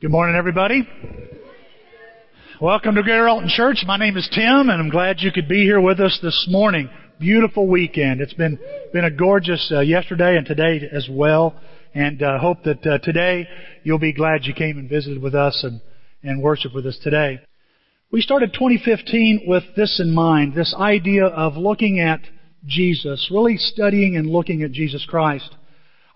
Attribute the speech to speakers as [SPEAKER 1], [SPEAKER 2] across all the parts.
[SPEAKER 1] Good morning, everybody. Welcome to Greater Alton Church. My name is Tim, and I'm glad you could be here with us this morning. Beautiful weekend. It's been been a gorgeous uh, yesterday and today as well, and uh, hope that uh, today you'll be glad you came and visited with us and and worship with us today. We started 2015 with this in mind: this idea of looking at Jesus, really studying and looking at Jesus Christ.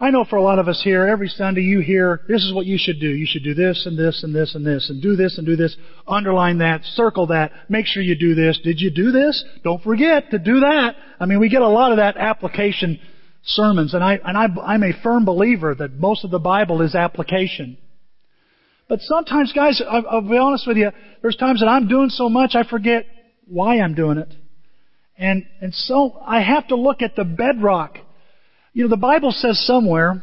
[SPEAKER 1] I know for a lot of us here, every Sunday you hear, this is what you should do. You should do this and this and this and this and do this and do this. Underline that, circle that, make sure you do this. Did you do this? Don't forget to do that. I mean, we get a lot of that application sermons and I, and I, I'm a firm believer that most of the Bible is application. But sometimes, guys, I'll, I'll be honest with you, there's times that I'm doing so much I forget why I'm doing it. And, and so I have to look at the bedrock you know, the Bible says somewhere,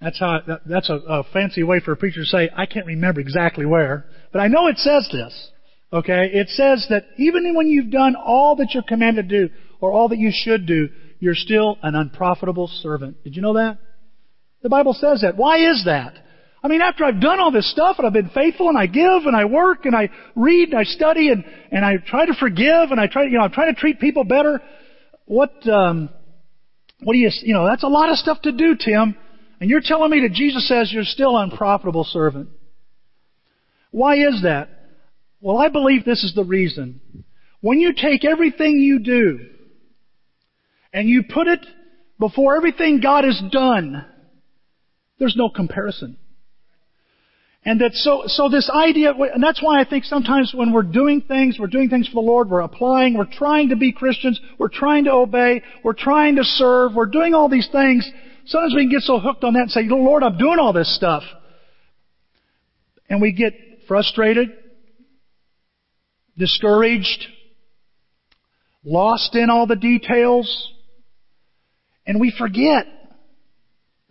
[SPEAKER 1] that's how, that's a, a fancy way for a preacher to say, I can't remember exactly where, but I know it says this. Okay? It says that even when you've done all that you're commanded to do, or all that you should do, you're still an unprofitable servant. Did you know that? The Bible says that. Why is that? I mean, after I've done all this stuff and I've been faithful and I give and I work and I read and I study and, and I try to forgive and I try, you know, I'm trying to treat people better, what, um, what do you, you know, that's a lot of stuff to do, Tim. And you're telling me that Jesus says you're still an unprofitable servant. Why is that? Well, I believe this is the reason. When you take everything you do and you put it before everything God has done, there's no comparison. And that so, so this idea, and that's why I think sometimes when we're doing things, we're doing things for the Lord, we're applying, we're trying to be Christians, we're trying to obey, we're trying to serve, we're doing all these things. Sometimes we can get so hooked on that and say, Lord, I'm doing all this stuff. And we get frustrated, discouraged, lost in all the details, and we forget.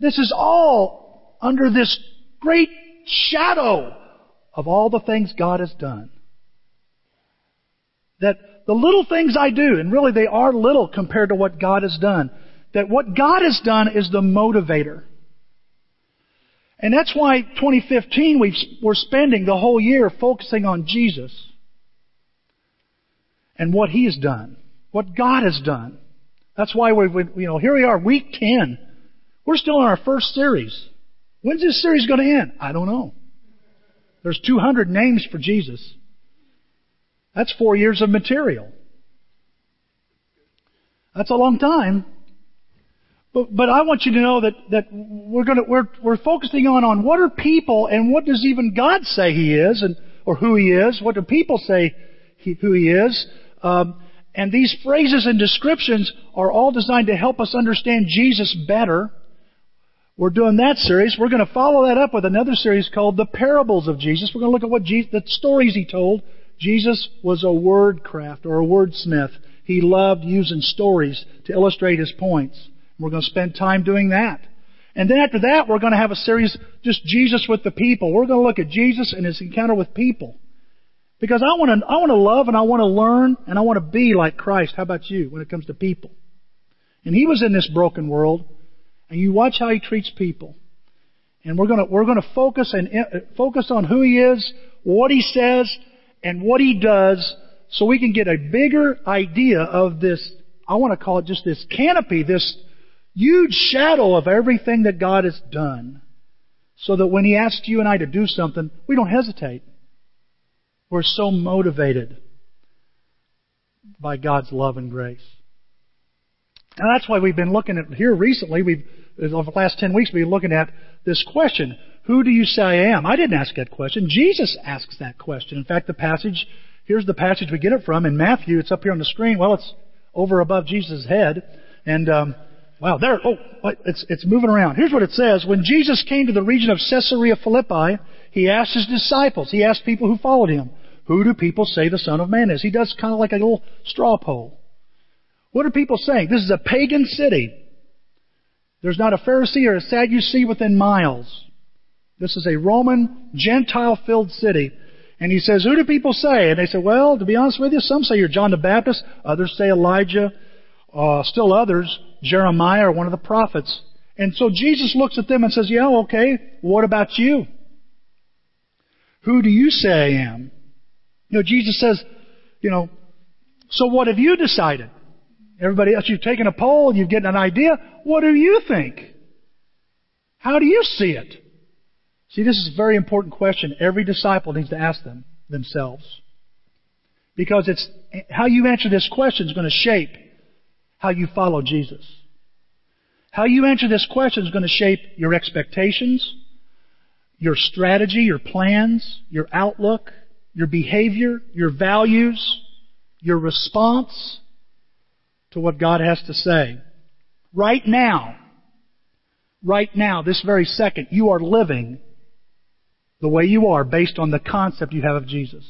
[SPEAKER 1] This is all under this great shadow of all the things God has done. That the little things I do, and really they are little compared to what God has done, that what God has done is the motivator. And that's why 2015 we are spending the whole year focusing on Jesus and what He has done, what God has done. That's why we, you know, here we are, week 10. We're still in our first series. When's this series going to end? I don't know. There's 200 names for Jesus. That's four years of material. That's a long time. But, but I want you to know that, that we're going to, we're, we're focusing on, on what are people and what does even God say He is and, or who He is? What do people say he, who He is? Um, and these phrases and descriptions are all designed to help us understand Jesus better we're doing that series. We're going to follow that up with another series called The Parables of Jesus. We're going to look at what Jesus, the stories he told. Jesus was a word craft or a wordsmith. He loved using stories to illustrate his points. We're going to spend time doing that. And then after that, we're going to have a series, just Jesus with the people. We're going to look at Jesus and his encounter with people. Because I want to, I want to love and I want to learn and I want to be like Christ. How about you when it comes to people? And he was in this broken world and you watch how he treats people. And we're gonna, we're gonna focus and uh, focus on who he is, what he says, and what he does so we can get a bigger idea of this, I want to call it just this canopy, this huge shadow of everything that God has done. So that when he asks you and I to do something, we don't hesitate. We're so motivated by God's love and grace. And that's why we've been looking at here recently. We've over the last 10 weeks, we've been looking at this question. Who do you say I am? I didn't ask that question. Jesus asks that question. In fact, the passage, here's the passage we get it from in Matthew. It's up here on the screen. Well, it's over above Jesus' head. And, um, wow, there, oh, it's, it's moving around. Here's what it says. When Jesus came to the region of Caesarea Philippi, he asked his disciples, he asked people who followed him, who do people say the Son of Man is? He does kind of like a little straw poll. What are people saying? This is a pagan city. There's not a Pharisee or a Sadducee within miles. This is a Roman, Gentile-filled city. And he says, who do people say? And they say, well, to be honest with you, some say you're John the Baptist. Others say Elijah. Uh, still others, Jeremiah or one of the prophets. And so Jesus looks at them and says, yeah, okay, what about you? Who do you say I am? You know, Jesus says, you know, so what have you decided? Everybody else, you've taken a poll, you've gotten an idea. What do you think? How do you see it? See, this is a very important question every disciple needs to ask them themselves. Because it's how you answer this question is going to shape how you follow Jesus. How you answer this question is going to shape your expectations, your strategy, your plans, your outlook, your behavior, your values, your response to what God has to say. Right now, right now, this very second, you are living the way you are based on the concept you have of Jesus.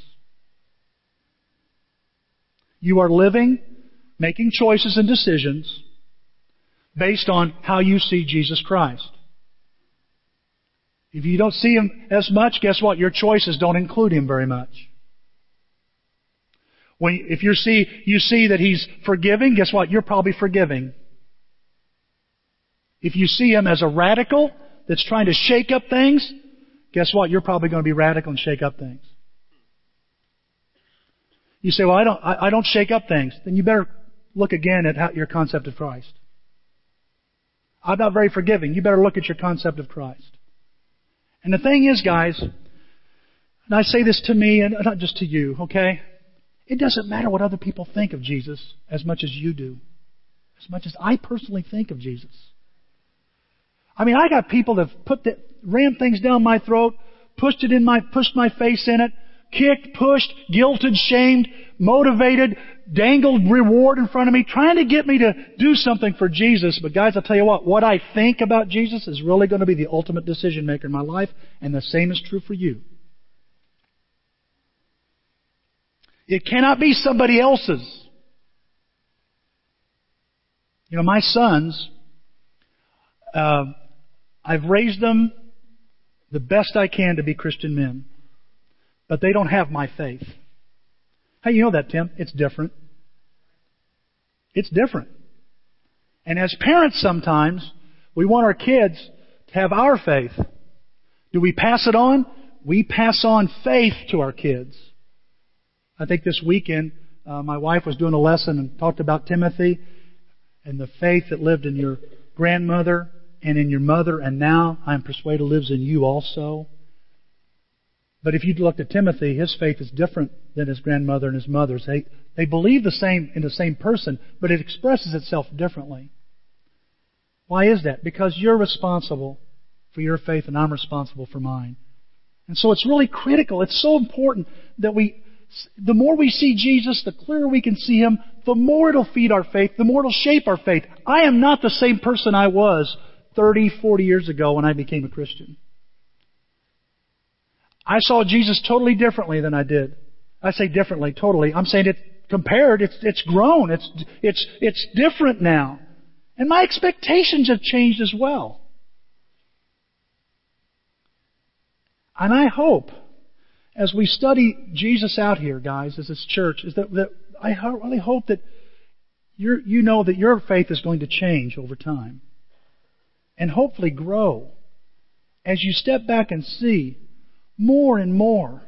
[SPEAKER 1] You are living, making choices and decisions based on how you see Jesus Christ. If you don't see Him as much, guess what? Your choices don't include Him very much. When, if you see, you see that He's forgiving, guess what? You're probably forgiving. If you see Him as a radical that's trying to shake up things, guess what? You're probably going to be radical and shake up things. You say, well, I don't, I, I don't shake up things. Then you better look again at how, your concept of Christ. I'm not very forgiving. You better look at your concept of Christ. And the thing is, guys, and I say this to me and not just to you, okay? It doesn't matter what other people think of Jesus as much as you do. As much as I personally think of Jesus. I mean, I got people that put the, ran things down my throat, pushed it in my, pushed my face in it, kicked, pushed, guilted, shamed, motivated, dangled reward in front of me, trying to get me to do something for Jesus. But guys, I'll tell you what, what I think about Jesus is really going to be the ultimate decision maker in my life, and the same is true for you. It cannot be somebody else's. You know, my sons, uh, I've raised them the best I can to be Christian men, but they don't have my faith. How you know that, Tim? It's different. It's different. And as parents sometimes, we want our kids to have our faith. Do we pass it on? We pass on faith to our kids. I think this weekend, uh, my wife was doing a lesson and talked about Timothy and the faith that lived in your grandmother and in your mother, and now I'm persuaded lives in you also. But if you looked at Timothy, his faith is different than his grandmother and his mother's. They, they believe the same in the same person, but it expresses itself differently. Why is that? Because you're responsible for your faith and I'm responsible for mine. And so it's really critical. It's so important that we the more we see Jesus, the clearer we can see Him, the more it'll feed our faith, the more it'll shape our faith. I am not the same person I was 30, 40 years ago when I became a Christian. I saw Jesus totally differently than I did. I say differently, totally. I'm saying it compared, it's, it's grown. It's, it's, it's different now. And my expectations have changed as well. And I hope as we study Jesus out here, guys, as this church, is that, that I really hope that you you know that your faith is going to change over time and hopefully grow as you step back and see more and more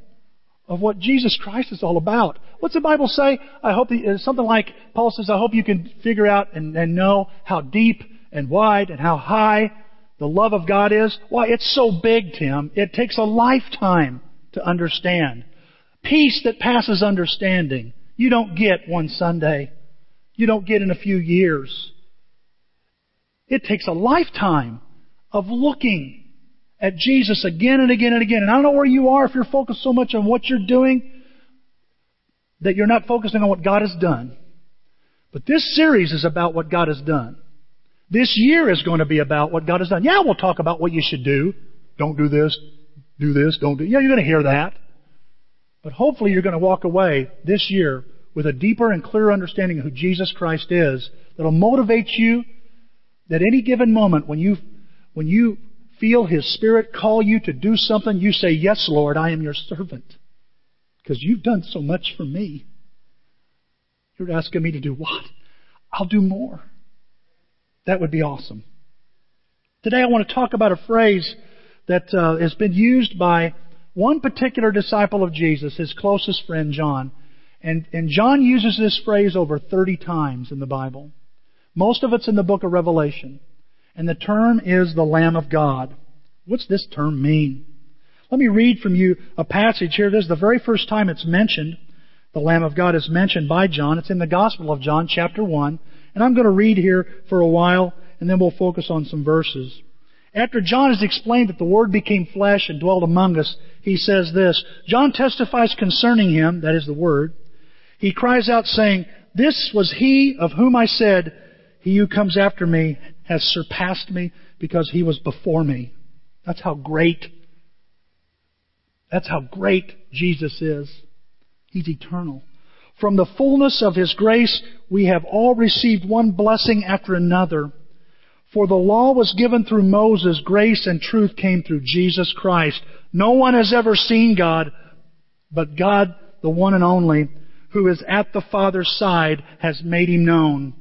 [SPEAKER 1] of what Jesus Christ is all about. What's the Bible say? I hope the, uh, something like Paul says, I hope you can figure out and, and know how deep and wide and how high the love of God is. Why, it's so big, Tim. It takes a lifetime to understand. Peace that passes understanding. You don't get one Sunday. You don't get in a few years. It takes a lifetime of looking at Jesus again and again and again. And I don't know where you are if you're focused so much on what you're doing that you're not focusing on what God has done. But this series is about what God has done. This year is going to be about what God has done. Yeah, we'll talk about what you should do. Don't do this do this, don't do. Yeah, you're going to hear that. But hopefully you're going to walk away this year with a deeper and clearer understanding of who Jesus Christ is that'll motivate you that any given moment when you, when you feel His Spirit call you to do something, you say, Yes, Lord, I am your servant. Because you've done so much for me. You're asking me to do what? I'll do more. That would be awesome. Today I want to talk about a phrase that uh, has been used by one particular disciple of Jesus, his closest friend, John. And, and John uses this phrase over 30 times in the Bible. Most of it's in the book of Revelation. And the term is the Lamb of God. What's this term mean? Let me read from you a passage here. This is the very first time it's mentioned. The Lamb of God is mentioned by John. It's in the Gospel of John, chapter 1. And I'm going to read here for a while, and then we'll focus on some verses. After John has explained that the Word became flesh and dwelt among us, he says this, John testifies concerning him, that is the Word. He cries out saying, This was he of whom I said, He who comes after me has surpassed me because he was before me. That's how great, that's how great Jesus is. He's eternal. From the fullness of His grace, we have all received one blessing after another. For the law was given through Moses, grace and truth came through Jesus Christ. No one has ever seen God, but God, the one and only, who is at the Father's side, has made him known.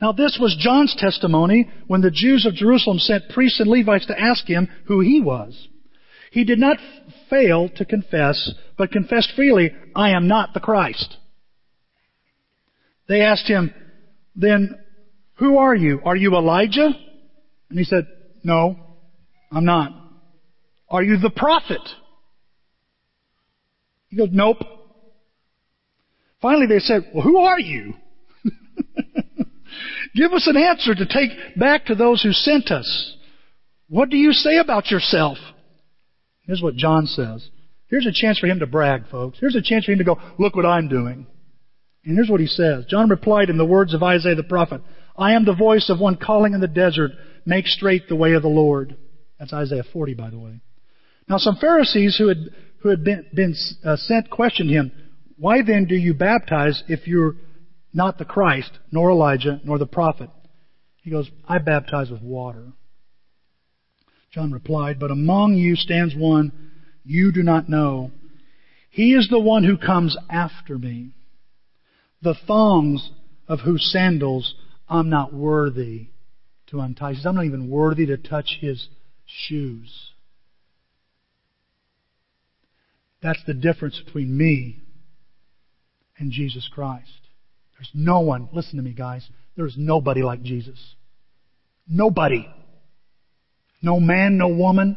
[SPEAKER 1] Now this was John's testimony when the Jews of Jerusalem sent priests and Levites to ask him who he was. He did not fail to confess, but confessed freely, I am not the Christ. They asked him, then who are you? Are you Elijah? And he said, no, I'm not. Are you the prophet? He goes, nope. Finally they said, well, who are you? Give us an answer to take back to those who sent us. What do you say about yourself? Here's what John says. Here's a chance for him to brag, folks. Here's a chance for him to go, look what I'm doing. And here's what he says. John replied in the words of Isaiah the prophet, I am the voice of one calling in the desert, make straight the way of the Lord. That's Isaiah 40, by the way. Now some Pharisees who had, who had been, been uh, sent questioned him, why then do you baptize if you're not the Christ, nor Elijah, nor the prophet? He goes, I baptize with water. John replied, But among you stands one you do not know. He is the one who comes after me, the thongs of whose sandals I'm not worthy to untie. Says, I'm not even worthy to touch his shoes. That's the difference between me and Jesus Christ. There's no one, listen to me guys, there's nobody like Jesus. Nobody. No man, no woman,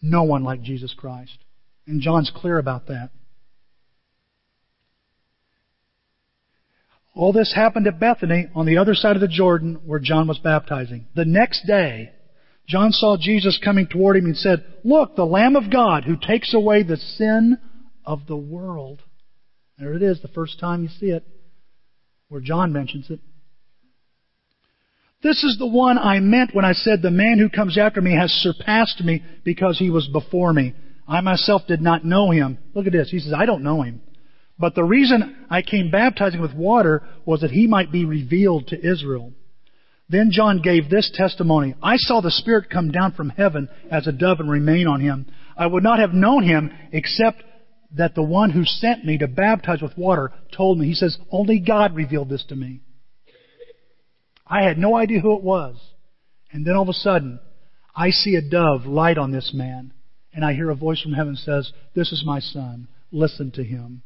[SPEAKER 1] no one like Jesus Christ. And John's clear about that. All this happened at Bethany on the other side of the Jordan where John was baptizing. The next day, John saw Jesus coming toward him and said, Look, the Lamb of God who takes away the sin of the world. There it is, the first time you see it, where John mentions it. This is the one I meant when I said the man who comes after me has surpassed me because he was before me. I myself did not know him. Look at this. He says, I don't know him. But the reason I came baptizing with water was that he might be revealed to Israel. Then John gave this testimony. I saw the Spirit come down from heaven as a dove and remain on him. I would not have known him except that the one who sent me to baptize with water told me. He says, only God revealed this to me. I had no idea who it was. And then all of a sudden, I see a dove light on this man, and I hear a voice from heaven says, This is my son. Listen to him.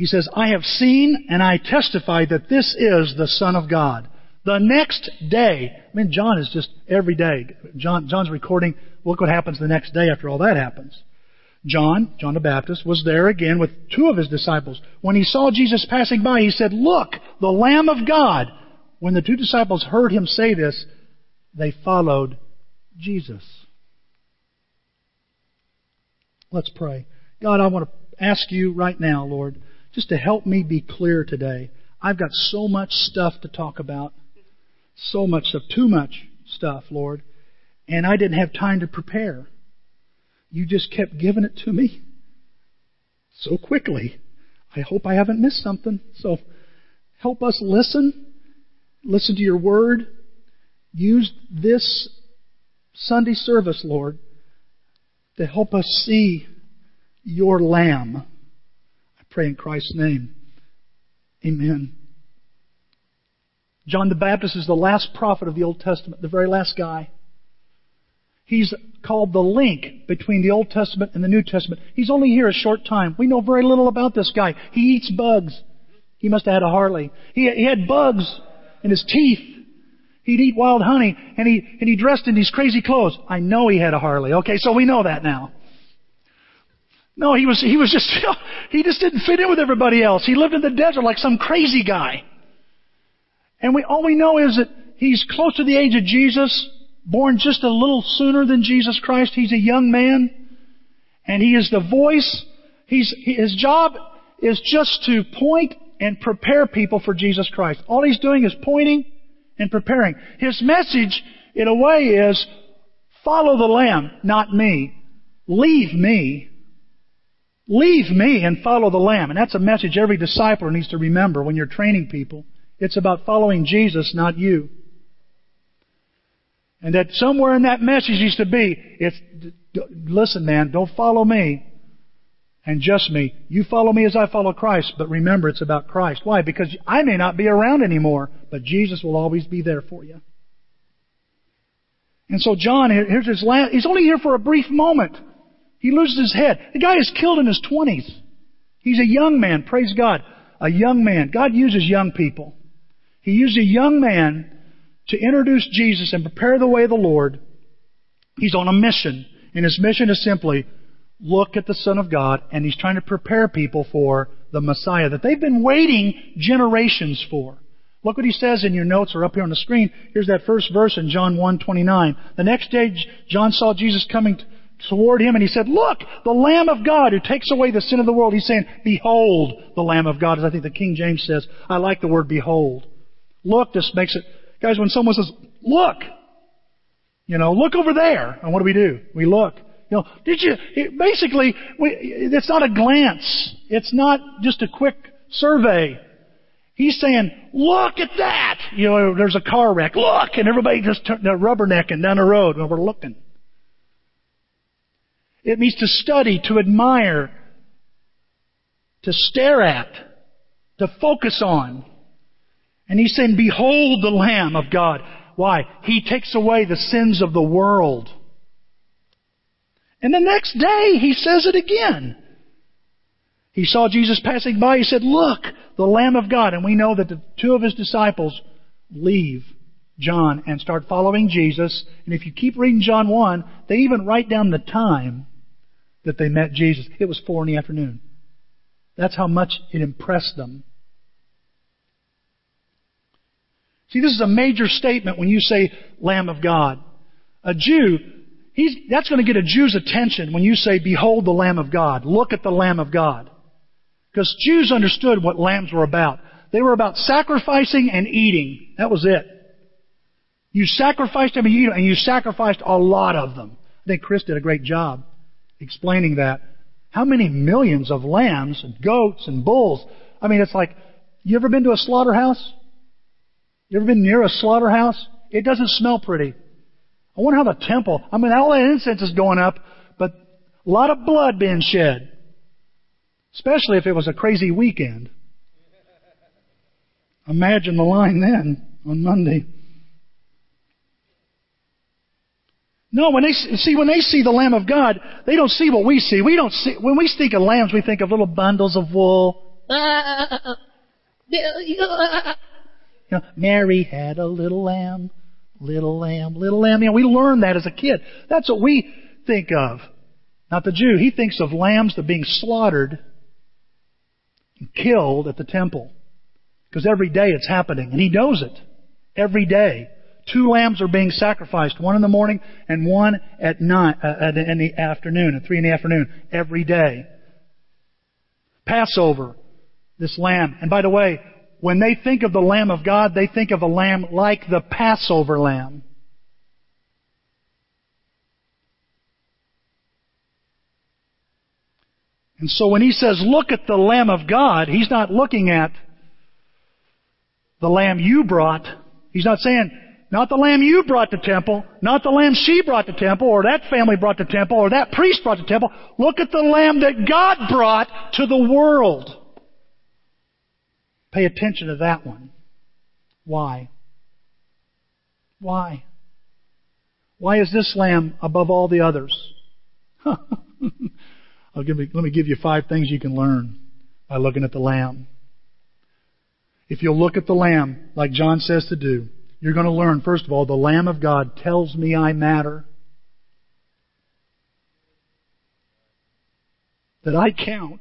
[SPEAKER 1] He says, I have seen and I testify that this is the Son of God. The next day, I mean, John is just every day. John, John's recording. Look what happens the next day after all that happens. John, John the Baptist, was there again with two of his disciples. When he saw Jesus passing by, he said, Look, the Lamb of God. When the two disciples heard him say this, they followed Jesus. Let's pray. God, I want to ask you right now, Lord, just to help me be clear today. I've got so much stuff to talk about. So much stuff. Too much stuff, Lord. And I didn't have time to prepare. You just kept giving it to me so quickly. I hope I haven't missed something. So help us listen. Listen to your word. Use this Sunday service, Lord, to help us see your Lamb. Pray in Christ's name. Amen. John the Baptist is the last prophet of the Old Testament, the very last guy. He's called the link between the Old Testament and the New Testament. He's only here a short time. We know very little about this guy. He eats bugs. He must have had a Harley. He, he had bugs in his teeth. He'd eat wild honey, and he and he dressed in these crazy clothes. I know he had a Harley. Okay, so we know that now. No, he was he was just he just didn't fit in with everybody else. He lived in the desert like some crazy guy. And we all we know is that he's close to the age of Jesus, born just a little sooner than Jesus Christ. He's a young man, and he is the voice. He's his job is just to point and prepare people for Jesus Christ. All he's doing is pointing and preparing. His message, in a way, is follow the Lamb, not me. Leave me. Leave me and follow the Lamb. And that's a message every discipler needs to remember when you're training people. It's about following Jesus, not you. And that somewhere in that message needs to be, it's, listen man, don't follow me and just me. You follow me as I follow Christ, but remember it's about Christ. Why? Because I may not be around anymore, but Jesus will always be there for you. And so John, here's his last, he's only here for a brief moment. He loses his head. The guy is killed in his twenties. He's a young man, praise God. A young man. God uses young people. He used a young man to introduce Jesus and prepare the way of the Lord. He's on a mission. And his mission is simply look at the Son of God, and he's trying to prepare people for the Messiah that they've been waiting generations for. Look what he says in your notes or up here on the screen. Here's that first verse in John 1:29. The next day John saw Jesus coming toward him and he said, "Look, the Lamb of God who takes away the sin of the world." He's saying, "Behold, the Lamb of God," as I think the King James says. I like the word behold. Look just makes it guys when someone says, "Look," you know, look over there. And what do we do? We look. You know, did you, it, basically, we, it's not a glance. It's not just a quick survey. He's saying, look at that! You know, there's a car wreck. Look! And everybody just turned their rubbernecking down the road and we're looking. It means to study, to admire, to stare at, to focus on. And he's saying, behold the Lamb of God. Why? He takes away the sins of the world. And the next day, he says it again. He saw Jesus passing by. He said, Look, the Lamb of God. And we know that the two of his disciples leave John and start following Jesus. And if you keep reading John 1, they even write down the time that they met Jesus. It was four in the afternoon. That's how much it impressed them. See, this is a major statement when you say Lamb of God. A Jew that's going to get a Jew's attention when you say, Behold the Lamb of God. Look at the Lamb of God. Because Jews understood what lambs were about. They were about sacrificing and eating. That was it. You sacrificed them and you, and you sacrificed a lot of them. I think Chris did a great job explaining that. How many millions of lambs and goats and bulls? I mean, it's like, you ever been to a slaughterhouse? You ever been near a slaughterhouse? It doesn't smell pretty. I wonder how the temple, I mean, all that incense is going up, but a lot of blood being shed. Especially if it was a crazy weekend. Imagine the line then on Monday. No, when they see when they see the Lamb of God, they don't see what we see. We don't see when we think of lambs, we think of little bundles of wool. you know, Mary had a little lamb. Little lamb, little lamb. You know, we learned that as a kid. That's what we think of. Not the Jew. He thinks of lambs that are being slaughtered and killed at the temple. Because every day it's happening. And he knows it. Every day. Two lambs are being sacrificed. One in the morning and one at night, uh, in the afternoon, at three in the afternoon. Every day. Passover. This lamb. And by the way, when they think of the Lamb of God, they think of a lamb like the Passover lamb. And so when he says, look at the Lamb of God, he's not looking at the lamb you brought. He's not saying, not the lamb you brought to temple, not the lamb she brought to temple, or that family brought to temple, or that priest brought to temple. Look at the lamb that God brought to the world. Pay attention to that one. Why? Why? Why is this lamb above all the others? I'll give me, let me give you five things you can learn by looking at the lamb. If you'll look at the lamb, like John says to do, you're going to learn, first of all, the Lamb of God tells me I matter. That I count.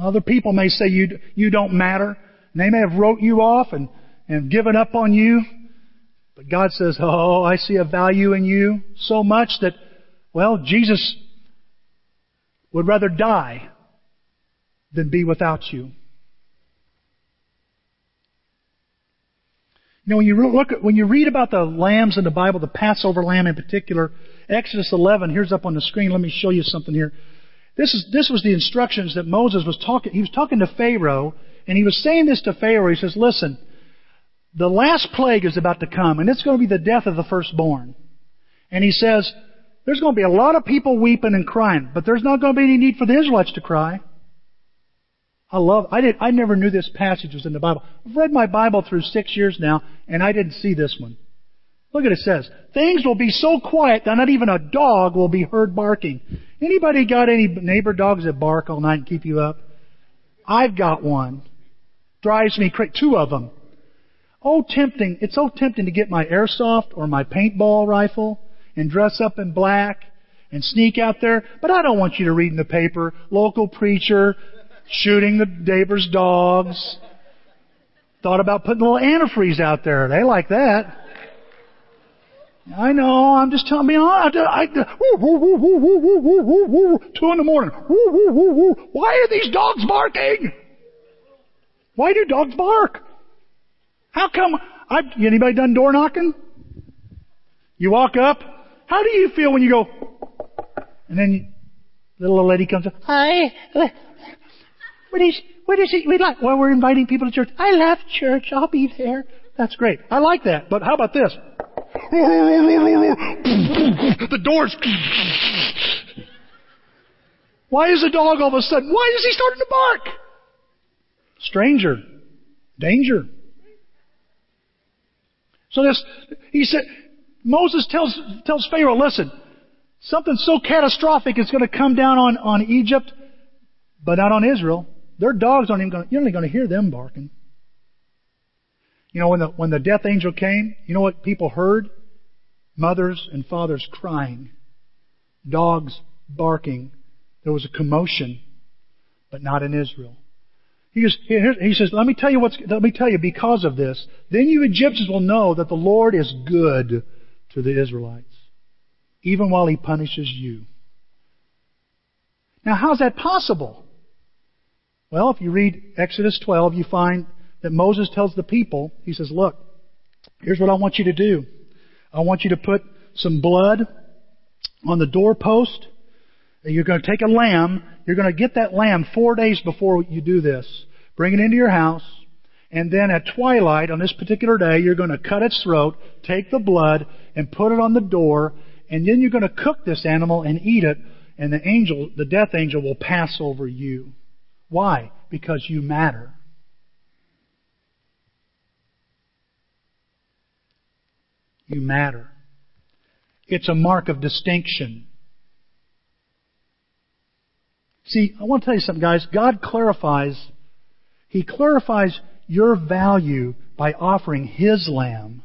[SPEAKER 1] Other people may say you, you don't matter. And they may have wrote you off and, and given up on you. But God says, Oh, I see a value in you so much that, well, Jesus would rather die than be without you. You know, when you look at, when you read about the lambs in the Bible, the Passover lamb in particular, Exodus 11, here's up on the screen. Let me show you something here. This is, this was the instructions that Moses was talking, he was talking to Pharaoh, and he was saying this to Pharaoh. He says, listen, the last plague is about to come, and it's going to be the death of the firstborn. And he says, there's going to be a lot of people weeping and crying, but there's not going to be any need for the Israelites to cry. I love, I did, I never knew this passage was in the Bible. I've read my Bible through six years now, and I didn't see this one. Look at it, it says, things will be so quiet that not even a dog will be heard barking. Anybody got any neighbor dogs that bark all night and keep you up? I've got one. Drives me crazy. Two of them. Oh, tempting. It's so tempting to get my airsoft or my paintball rifle and dress up in black and sneak out there. But I don't want you to read in the paper, local preacher shooting the neighbor's dogs. Thought about putting a little antifreeze out there. They like that. I know. I'm just telling you. I, I, two in the morning. Why are these dogs barking? Why do dogs bark? How come? I, anybody done door knocking? You walk up. How do you feel when you go? And then you, little old lady comes up. Hi. What is, what is it we like? Well, we're inviting people to church. I love church. I'll be there. That's great. I like that. But how about this? the doors. Why is the dog all of a sudden? Why is he starting to bark? Stranger. Danger. So this, he said, Moses tells, tells Pharaoh, listen, something so catastrophic is going to come down on, on Egypt, but not on Israel. Their dogs aren't even going to, you're only going to hear them barking. You know, when the, when the death angel came, you know what people heard? Mothers and fathers crying. Dogs barking. There was a commotion, but not in Israel. He, goes, he says, let me tell you what's, let me tell you because of this, then you Egyptians will know that the Lord is good to the Israelites, even while he punishes you. Now how's that possible? Well, if you read Exodus 12, you find that Moses tells the people, he says, look, here's what I want you to do. I want you to put some blood on the doorpost. And you're going to take a lamb. You're going to get that lamb four days before you do this. Bring it into your house. And then at twilight on this particular day, you're going to cut its throat, take the blood, and put it on the door. And then you're going to cook this animal and eat it. And the angel, the death angel will pass over you. Why? Because you matter. You matter. It's a mark of distinction. See, I want to tell you something, guys. God clarifies, He clarifies your value by offering His lamb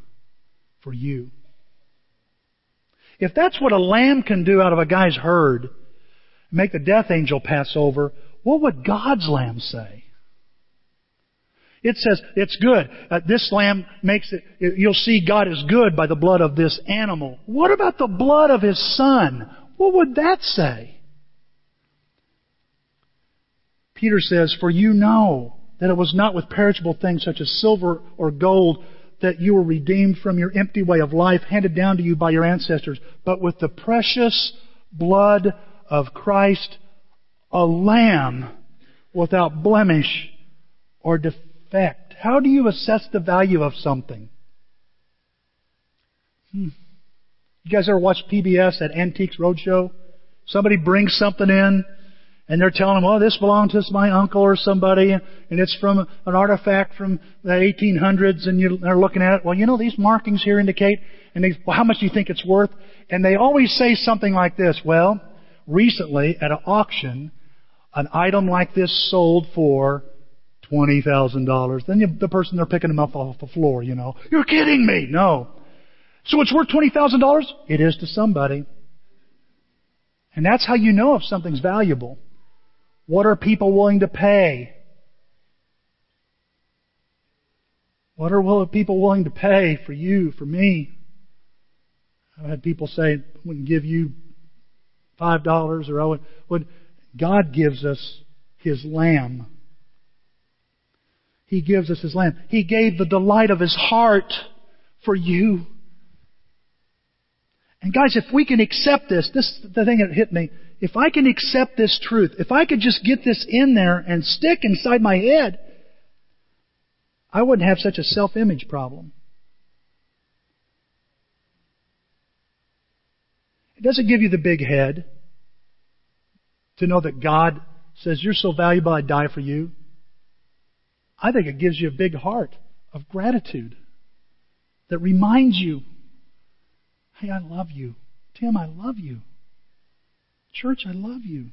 [SPEAKER 1] for you. If that's what a lamb can do out of a guy's herd, make the death angel pass over, what would God's lamb say? It says it's good. Uh, this lamb makes it, you'll see God is good by the blood of this animal. What about the blood of his son? What would that say? Peter says, For you know that it was not with perishable things such as silver or gold that you were redeemed from your empty way of life handed down to you by your ancestors, but with the precious blood of Christ a lamb without blemish or defect. How do you assess the value of something? Hmm. You guys ever watch PBS at Antiques Roadshow? Somebody brings something in And they're telling them, oh, this belonged to my uncle or somebody, and it's from an artifact from the 1800s, and you, they're looking at it. Well, you know, these markings here indicate, and they, well, how much do you think it's worth? And they always say something like this, well, recently at an auction, an item like this sold for $20,000. Then you, the person they're picking them up off the floor, you know, you're kidding me. No. So it's worth $20,000? It is to somebody. And that's how you know if something's valuable. What are people willing to pay? What are people willing to pay for you, for me? I've had people say, I wouldn't give you five dollars or I would, would. God gives us His Lamb. He gives us His Lamb. He gave the delight of His heart for you. And guys, if we can accept this, this is the thing that hit me. If I can accept this truth, if I could just get this in there and stick inside my head, I wouldn't have such a self-image problem. It doesn't give you the big head to know that God says, You're so valuable, I'd die for you. I think it gives you a big heart of gratitude that reminds you Hey, I love you. Tim, I love you. Church, I love you.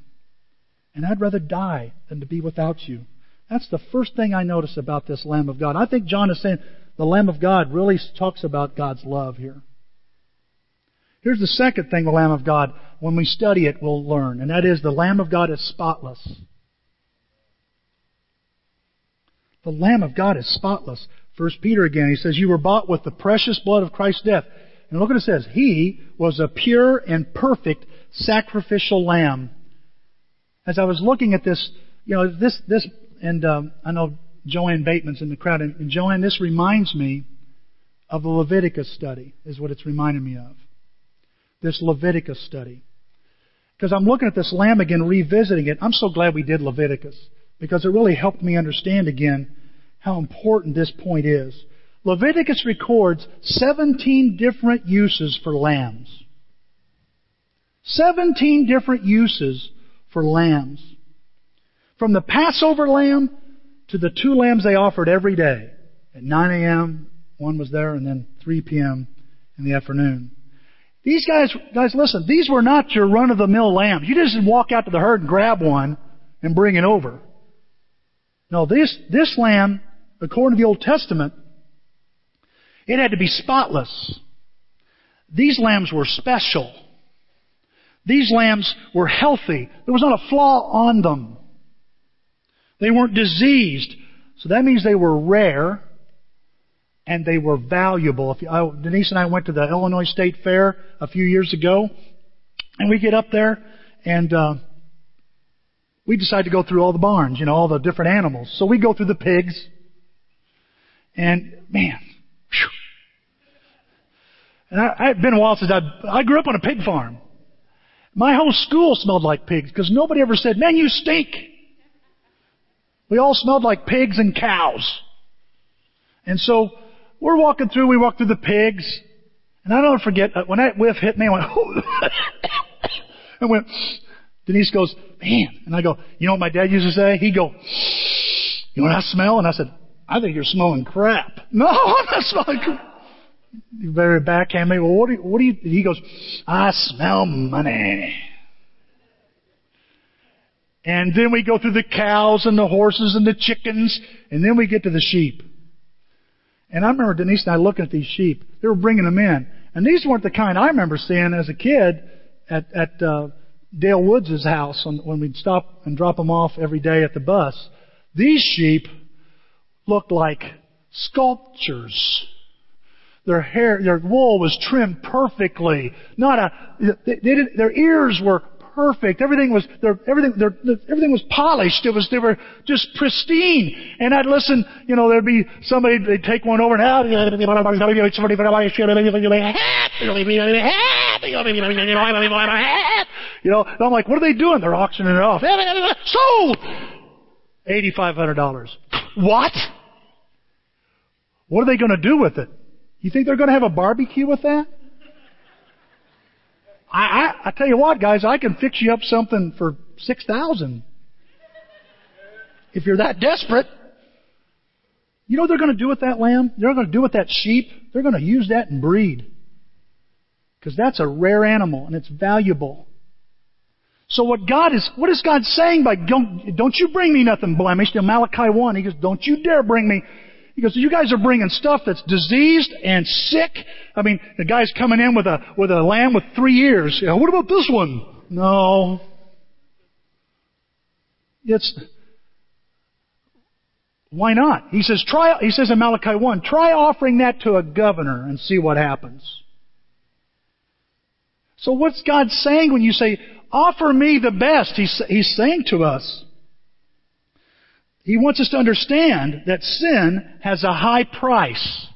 [SPEAKER 1] And I'd rather die than to be without you. That's the first thing I notice about this Lamb of God. I think John is saying the Lamb of God really talks about God's love here. Here's the second thing the Lamb of God, when we study it, we'll learn, and that is the Lamb of God is spotless. The Lamb of God is spotless. First Peter again, he says, You were bought with the precious blood of Christ's death. And look what it says. He was a pure and perfect sacrificial lamb. As I was looking at this, you know, this, this, and um, I know Joanne Bateman's in the crowd, and, Joanne, this reminds me of the Leviticus study, is what it's reminding me of. This Leviticus study. Because I'm looking at this lamb again, revisiting it. I'm so glad we did Leviticus, because it really helped me understand again how important this point is. Leviticus records 17 different uses for lambs. 17 different uses for lambs. From the Passover lamb to the two lambs they offered every day. At 9 a.m., one was there, and then 3 p.m. in the afternoon. These guys, guys, listen, these were not your run of the mill lambs. You just walk out to the herd and grab one and bring it over. No, this, this lamb, according to the Old Testament, it had to be spotless. These lambs were special. These lambs were healthy. There was not a flaw on them. They weren't diseased. So that means they were rare and they were valuable. If you, I, Denise and I went to the Illinois State Fair a few years ago, and we get up there and uh, we decide to go through all the barns, you know, all the different animals. So we go through the pigs, and man, whew, and I, it's been a while since I, I grew up on a pig farm. My whole school smelled like pigs because nobody ever said, man, you stink. We all smelled like pigs and cows. And so we're walking through, we walk through the pigs, and I don't forget, uh, when that whiff hit me, I went, I went, Denise goes, man. And I go, you know what my dad used to say? He'd go, you know what I smell? And I said, I think you're smelling crap. No, I'm not smelling crap very backhand me. Well, what do you, what do you, he goes, I smell money. And then we go through the cows and the horses and the chickens, and then we get to the sheep. And I remember Denise and I looking at these sheep. They were bringing them in. And these weren't the kind I remember seeing as a kid at, at uh, Dale Woods' house on, when we'd stop and drop them off every day at the bus. These sheep looked like sculptures. Their hair, their wool was trimmed perfectly. Not a, they, they didn't, their ears were perfect. Everything was, everything, everything was polished. It was, they were just pristine. And I'd listen, you know, there'd be somebody, they'd take one over and, ah, you know, and I'm like, what are they doing? They're auctioning it off. Sold! $8,500. What? What are they going to do with it? You think they're going to have a barbecue with that? I, I, I tell you what, guys, I can fix you up something for 6,000. If you're that desperate. You know what they're going to do with that lamb? They're going to do with that sheep? They're going to use that and breed. Because that's a rare animal and it's valuable. So what God is, what is God saying by don't, don't you bring me nothing blemished in Malachi 1? He goes, don't you dare bring me. He goes, you guys are bringing stuff that's diseased and sick. I mean, the guy's coming in with a, with a lamb with three know, what about this one? No. It's, why not? He says, try, he says in Malachi 1, try offering that to a governor and see what happens. So what's God saying when you say, offer me the best? He's, he's saying to us, He wants us to understand that sin has a high price.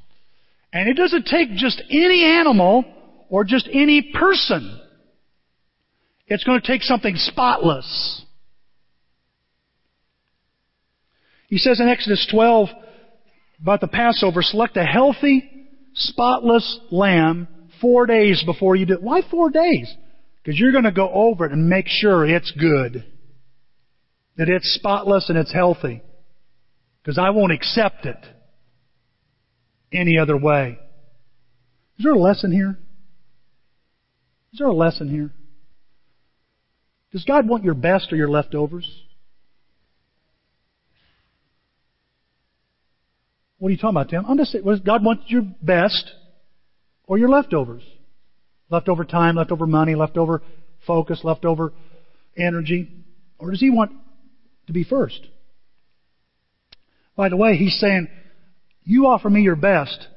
[SPEAKER 1] And it doesn't take just any animal or just any person. It's going to take something spotless. He says in Exodus 12 about the Passover, select a healthy, spotless lamb four days before you do it. Why four days? Because you're going to go over it and make sure it's good. That it's spotless and it's healthy. Because I won't accept it any other way. Is there a lesson here? Is there a lesson here? Does God want your best or your leftovers? What are you talking about, Tim? I'm just saying, God wants your best or your leftovers. Leftover time, leftover money, leftover focus, leftover energy. Or does He want to be first? By the way, He's saying, You offer me your best.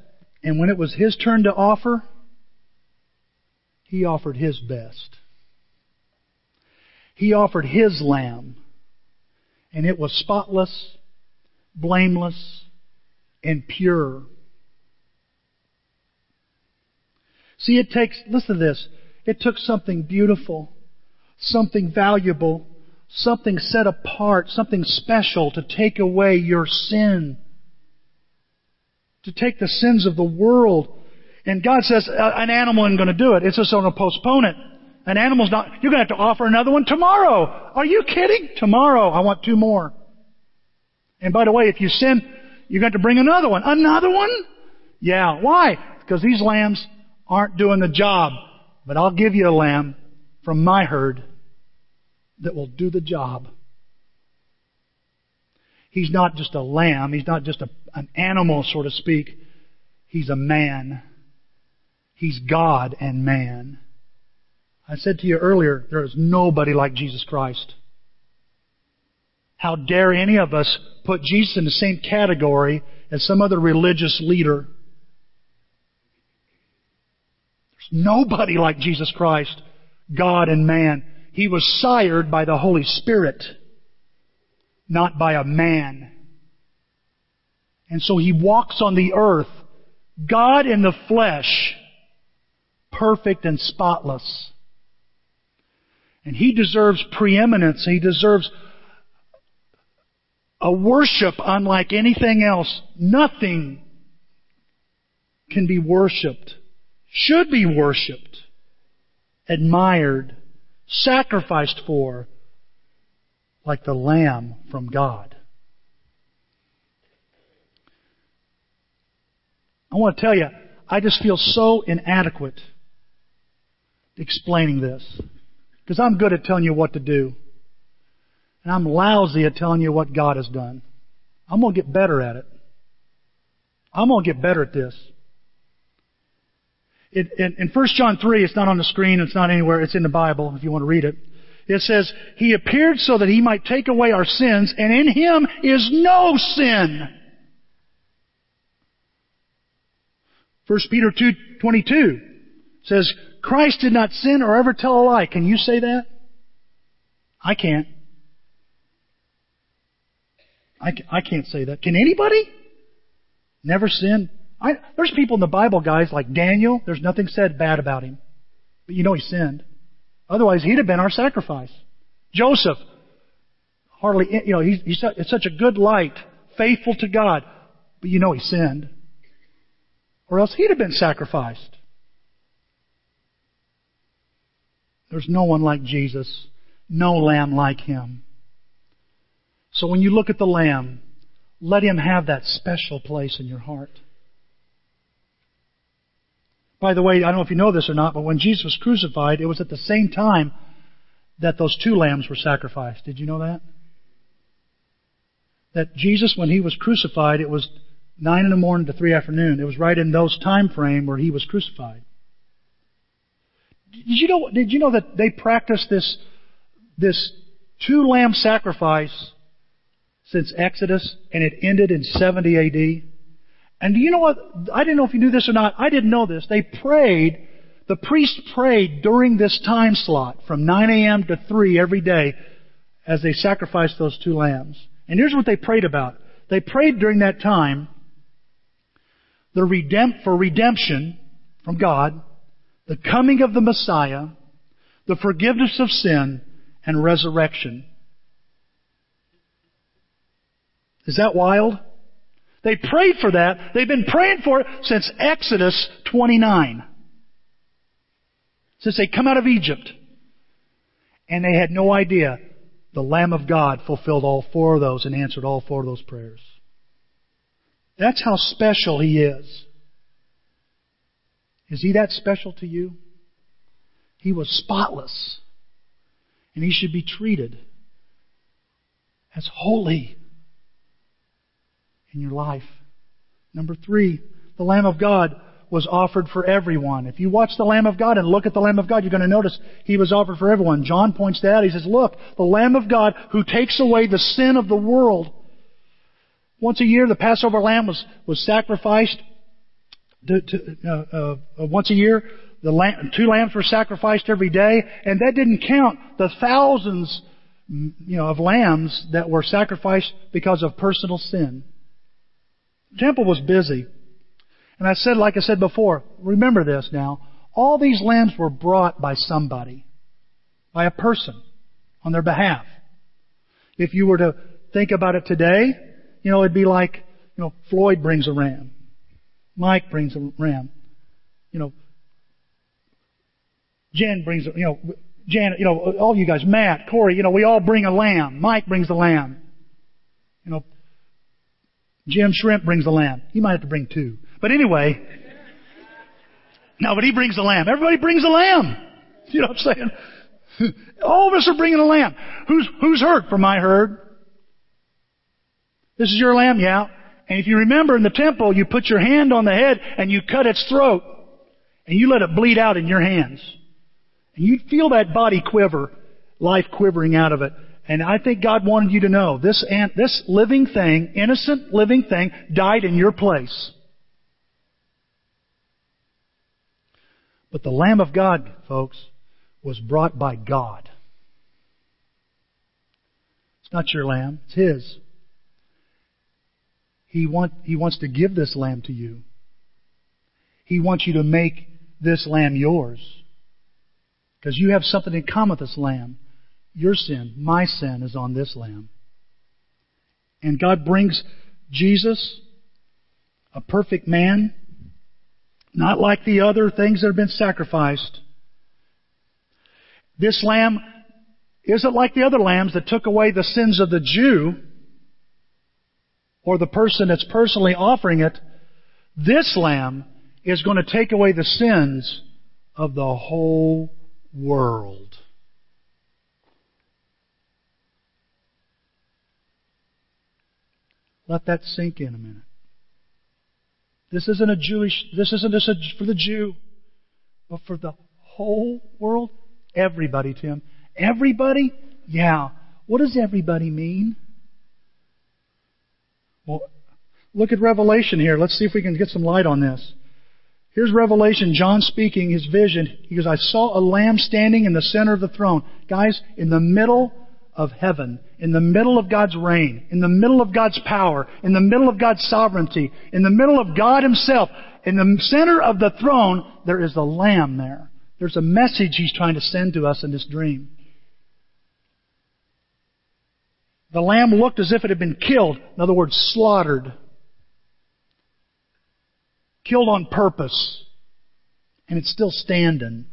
[SPEAKER 1] And when it was His turn to offer, He offered His best. He offered His lamb. And it was spotless, blameless, and pure. See, it takes, listen to this, it took something beautiful, something valuable, something set apart, something special to take away your sin, to take the sins of the world. And God says, an animal isn't going to do it. It's just going to postpone it. An animal's not, you're going to have to offer another one tomorrow. Are you kidding? Tomorrow. I want two more. And by the way, if you sin, you got to bring another one. Another one? Yeah. Why? Because these lambs aren't doing the job. But I'll give you a lamb from my herd that will do the job. He's not just a lamb. He's not just a, an animal, so to speak. He's a man. He's God and man. I said to you earlier, there is nobody like Jesus Christ. How dare any of us put Jesus in the same category as some other religious leader? There's nobody like Jesus Christ, God and man. He was sired by the Holy Spirit, not by a man. And so he walks on the earth, God in the flesh, perfect and spotless. And he deserves preeminence. He deserves a worship unlike anything else. Nothing can be worshiped, should be worshiped, admired, sacrificed for, like the Lamb from God. I want to tell you, I just feel so inadequate explaining this. Because I'm good at telling you what to do. And I'm lousy at telling you what God has done. I'm going to get better at it. I'm going to get better at this. It, in, in 1 John 3, it's not on the screen, it's not anywhere, it's in the Bible if you want to read it. It says, He appeared so that He might take away our sins, and in Him is no sin. 1 Peter 2.22 says, Christ did not sin or ever tell a lie. Can you say that? I can't. I, I can't say that. Can anybody? Never sin. I, there's people in the Bible, guys, like Daniel. There's nothing said bad about him. But you know he sinned. Otherwise, he'd have been our sacrifice. Joseph, hardly, you know, he's, he's such a good light, faithful to God. But you know he sinned. Or else he'd have been sacrificed. There's no one like Jesus. no lamb like him. So when you look at the lamb, let him have that special place in your heart. By the way, I don't know if you know this or not, but when Jesus was crucified, it was at the same time that those two lambs were sacrificed. Did you know that? That Jesus, when he was crucified, it was nine in the morning to three afternoon. It was right in those time frame where he was crucified. Did you know? Did you know that they practiced this this two lamb sacrifice since Exodus, and it ended in 70 A.D. And do you know what? I didn't know if you knew this or not. I didn't know this. They prayed. The priest prayed during this time slot from 9 a.m. to 3 every day as they sacrificed those two lambs. And here's what they prayed about. They prayed during that time the redemp- for redemption from God, the coming of the Messiah, the forgiveness of sin, and resurrection. Is that wild? They prayed for that. They've been praying for it since Exodus 29. Since they come out of Egypt. And they had no idea the Lamb of God fulfilled all four of those and answered all four of those prayers. That's how special He is. Is He that special to you? He was spotless. And He should be treated as holy in your life. Number three, the Lamb of God was offered for everyone. If you watch the Lamb of God and look at the Lamb of God, you're going to notice he was offered for everyone. John points that out. He says, look, the Lamb of God who takes away the sin of the world. Once a year, the Passover lamb was, was sacrificed. To, to, uh, uh, once a year, the lamb, two lambs were sacrificed every day, and that didn't count the thousands, you know, of lambs that were sacrificed because of personal sin. Temple was busy. And I said, like I said before, remember this now. All these lambs were brought by somebody, by a person, on their behalf. If you were to think about it today, you know, it'd be like, you know, Floyd brings a ram. Mike brings a ram. You know, Jen brings a, you know, Jan, you know, all you guys, Matt, Corey, you know, we all bring a lamb. Mike brings a lamb. You know, Jim Shrimp brings the lamb. He might have to bring two. But anyway, no, but he brings the lamb. Everybody brings a lamb. You know what I'm saying? All of us are bringing a lamb. Who's, who's hurt for my herd? This is your lamb, yeah. And if you remember in the temple, you put your hand on the head and you cut its throat and you let it bleed out in your hands. And you'd feel that body quiver, life quivering out of it. And I think God wanted you to know this, this living thing, innocent living thing, died in your place. But the Lamb of God, folks, was brought by God. It's not your lamb, it's His. He, want, he wants to give this lamb to you. He wants you to make this lamb yours. Because you have something in common with this lamb. Your sin, my sin, is on this lamb. And God brings Jesus, a perfect man, not like the other things that have been sacrificed. This lamb isn't like the other lambs that took away the sins of the Jew or the person that's personally offering it. This lamb is going to take away the sins of the whole world. Let that sink in a minute. This isn't a Jewish, this isn't just for the Jew, but for the whole world. Everybody, Tim. Everybody? Yeah. What does everybody mean? Well, look at Revelation here. Let's see if we can get some light on this. Here's Revelation, John speaking his vision. He goes, I saw a lamb standing in the center of the throne. Guys, in the middle of heaven, in the middle of God's reign, in the middle of God's power, in the middle of God's sovereignty, in the middle of God Himself, in the center of the throne, there is a lamb there. There's a message He's trying to send to us in this dream. The lamb looked as if it had been killed. In other words, slaughtered. Killed on purpose. And it's still standing.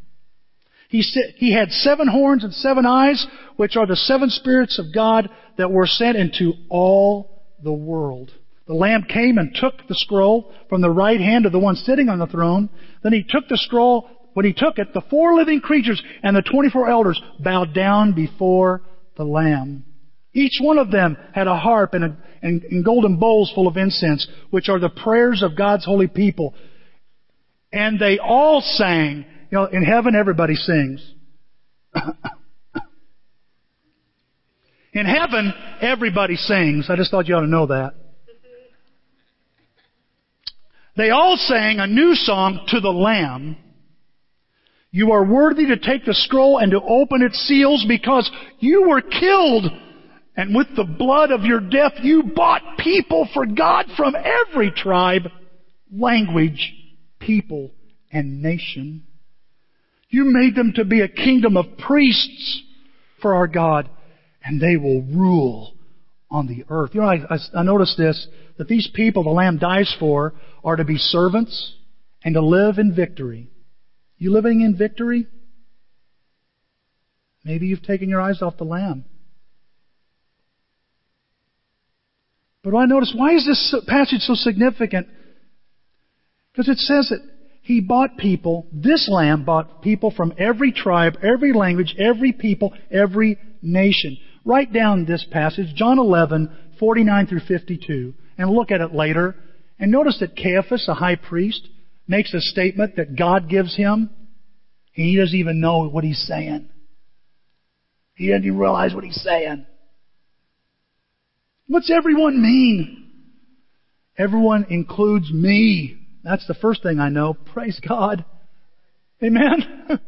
[SPEAKER 1] He, said, he had seven horns and seven eyes, which are the seven spirits of God that were sent into all the world. The Lamb came and took the scroll from the right hand of the one sitting on the throne. Then he took the scroll, when he took it, the four living creatures and the 24 elders bowed down before the Lamb. Each one of them had a harp and, a, and, and golden bowls full of incense, which are the prayers of God's holy people. And they all sang. You know, in heaven everybody sings. in heaven everybody sings. I just thought you ought to know that. They all sang a new song to the Lamb. You are worthy to take the scroll and to open its seals because you were killed and with the blood of your death you bought people for God from every tribe, language, people, and nation. You made them to be a kingdom of priests for our God, and they will rule on the earth. You know, I, I, I noticed this, that these people the Lamb dies for are to be servants and to live in victory. You living in victory? Maybe you've taken your eyes off the Lamb. But I notice, why is this passage so significant? Because it says that he bought people, this lamb bought people from every tribe, every language, every people, every nation. Write down this passage, John 11, 49 through 52, and look at it later. And notice that Caiaphas, a high priest, makes a statement that God gives him. And he doesn't even know what he's saying. He doesn't even realize what he's saying. What's everyone mean? Everyone includes me. That's the first thing I know. Praise God. Amen?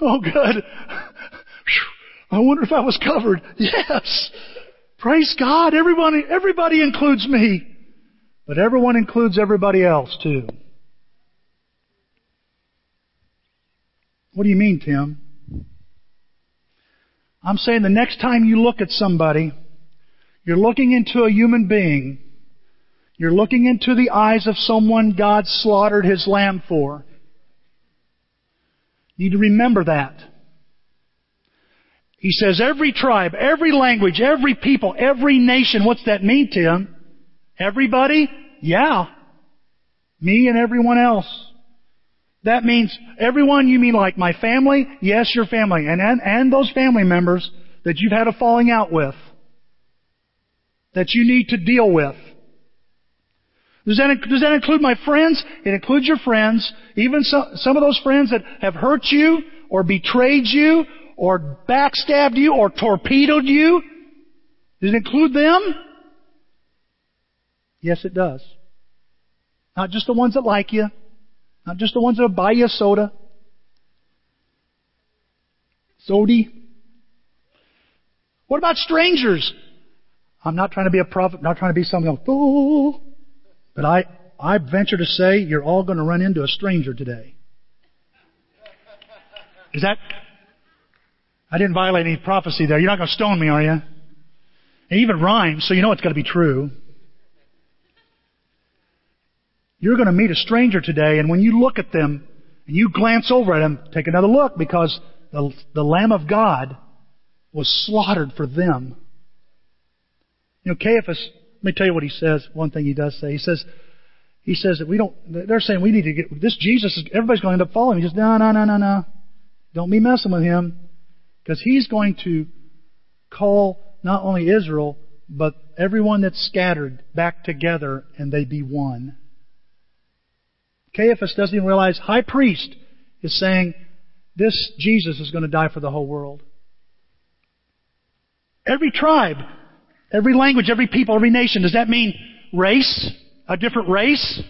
[SPEAKER 1] oh, good. I wonder if I was covered. Yes. Praise God. Everybody, everybody includes me. But everyone includes everybody else too. What do you mean, Tim? I'm saying the next time you look at somebody, you're looking into a human being. You're looking into the eyes of someone God slaughtered his lamb for. You need to remember that. He says every tribe, every language, every people, every nation. What's that mean, Tim? Everybody? Yeah. Me and everyone else. That means everyone you mean like my family? Yes, your family. And, and, and those family members that you've had a falling out with that you need to deal with. Does that, does that include my friends? It includes your friends, even some, some of those friends that have hurt you, or betrayed you, or backstabbed you, or torpedoed you. Does it include them? Yes, it does. Not just the ones that like you, not just the ones that buy you soda. Sody. What about strangers? I'm not trying to be a prophet, I'm not trying to be something fool. But I, I venture to say you're all going to run into a stranger today. Is that? I didn't violate any prophecy there. You're not going to stone me, are you? It even rhymes, so you know it's going to be true. You're going to meet a stranger today, and when you look at them and you glance over at them, take another look because the, the Lamb of God was slaughtered for them. You know, Caiaphas, let me tell you what he says. One thing he does say. He says, he says that we don't, they're saying we need to get, this Jesus, is, everybody's going to end up following him. He says, no, no, no, no, no. Don't be messing with him. Because he's going to call not only Israel, but everyone that's scattered back together and they be one. Caiaphas doesn't even realize high priest is saying this Jesus is going to die for the whole world. Every tribe Every language, every people, every nation. Does that mean race? A different race?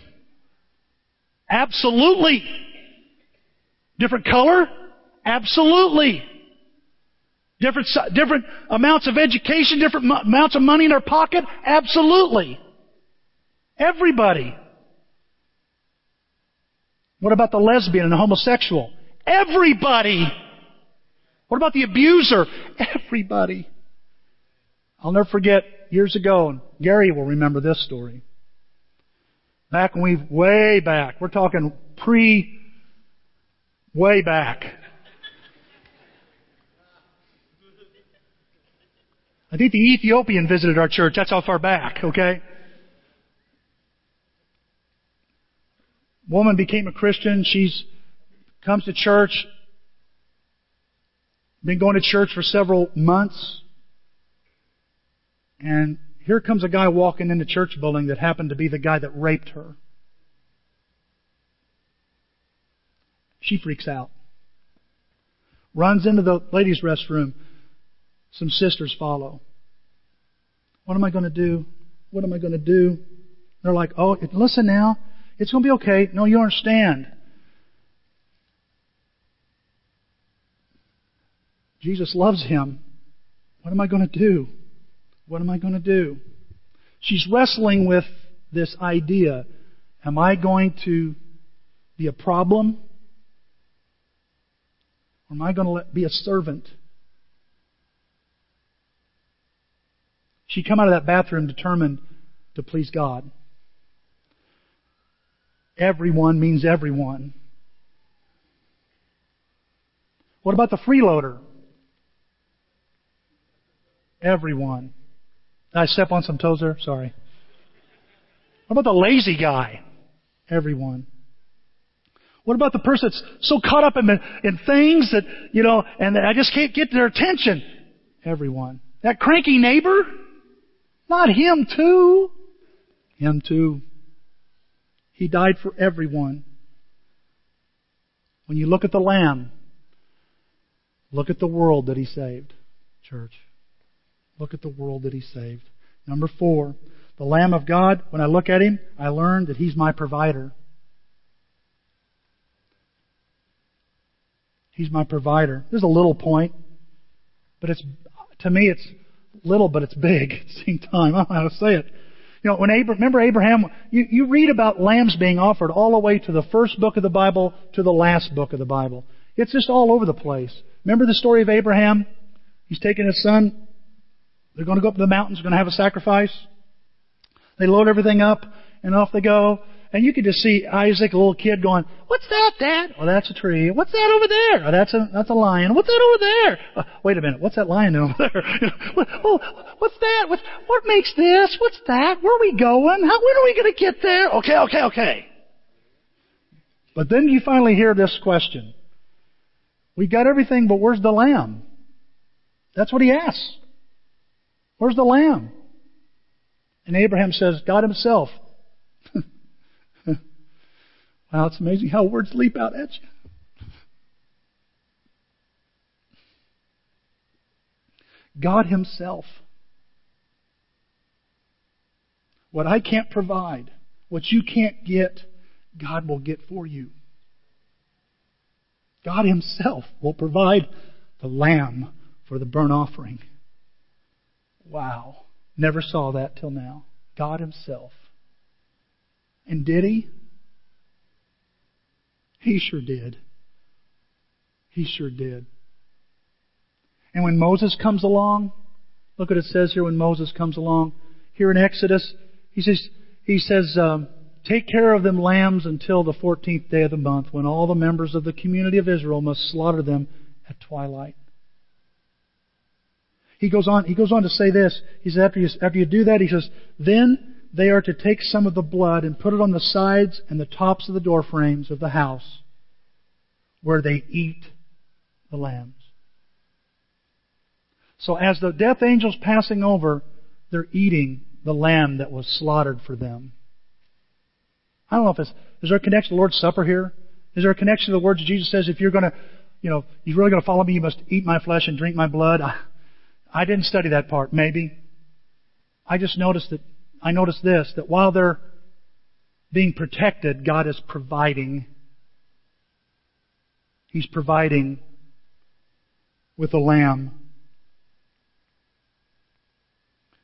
[SPEAKER 1] Absolutely. Different color? Absolutely. Different, different amounts of education, different amounts of money in their pocket? Absolutely. Everybody. What about the lesbian and the homosexual? Everybody. What about the abuser? Everybody. I'll never forget years ago, and Gary will remember this story. Back when we, way back, we're talking pre, way back. I think the Ethiopian visited our church. That's how far back, okay? Woman became a Christian. She's comes to church. Been going to church for several months. And here comes a guy walking in the church building that happened to be the guy that raped her. She freaks out. Runs into the ladies' restroom. Some sisters follow. What am I going to do? What am I going to do? They're like, oh, listen now. It's going to be okay. No, you understand. Jesus loves him. What am I going to do? What am I going to do? She's wrestling with this idea. Am I going to be a problem? Or am I going to let, be a servant? She come out of that bathroom determined to please God. Everyone means everyone. What about the freeloader? Everyone. Did I step on some toes there? Sorry. What about the lazy guy? Everyone. What about the person that's so caught up in, in things that, you know, and I just can't get their attention? Everyone. That cranky neighbor? Not him too. Him too. He died for everyone. When you look at the Lamb, look at the world that He saved, church. Look at the world that He saved. Number four, the Lamb of God, when I look at Him, I learn that He's my provider. He's my provider. There's a little point, but it's, to me, it's little, but it's big at the same time. I don't know how to say it. You know, when Abraham, remember Abraham, you, you read about lambs being offered all the way to the first book of the Bible to the last book of the Bible. It's just all over the place. Remember the story of Abraham? He's taking his son. They're going to go up to the mountains, going to have a sacrifice. They load everything up, and off they go. And you could just see Isaac, a little kid, going, "What's that, Dad? Oh, that's a tree. What's that over there? Oh, that's a that's a lion. What's that over there? Oh, wait a minute. What's that lion over there? oh, what's that? What what makes this? What's that? Where are we going? How when are we going to get there? Okay, okay, okay. But then you finally hear this question. We've got everything, but where's the lamb? That's what he asks. Where's the lamb? And Abraham says, God himself Wow, it's amazing how words leap out at you. God Himself. What I can't provide, what you can't get, God will get for you. God Himself will provide the lamb for the burnt offering. Wow. Never saw that till now. God Himself. And did He? He sure did. He sure did. And when Moses comes along, look what it says here when Moses comes along. Here in Exodus, he says, he says, um, Take care of them lambs until the 14th day of the month, when all the members of the community of Israel must slaughter them at twilight. He goes on, he goes on to say this. He says, after you, after you do that, he says, Then they are to take some of the blood and put it on the sides and the tops of the door frames of the house where they eat the lambs. So as the death angels passing over, they're eating the lamb that was slaughtered for them. I don't know if it's, is there a connection to the Lord's Supper here? Is there a connection to the words Jesus says, if you're going to, you know, you're really going to follow me, you must eat my flesh and drink my blood? I, I didn't study that part, maybe. I just noticed that I noticed this, that while they're being protected, God is providing. He's providing with a lamb.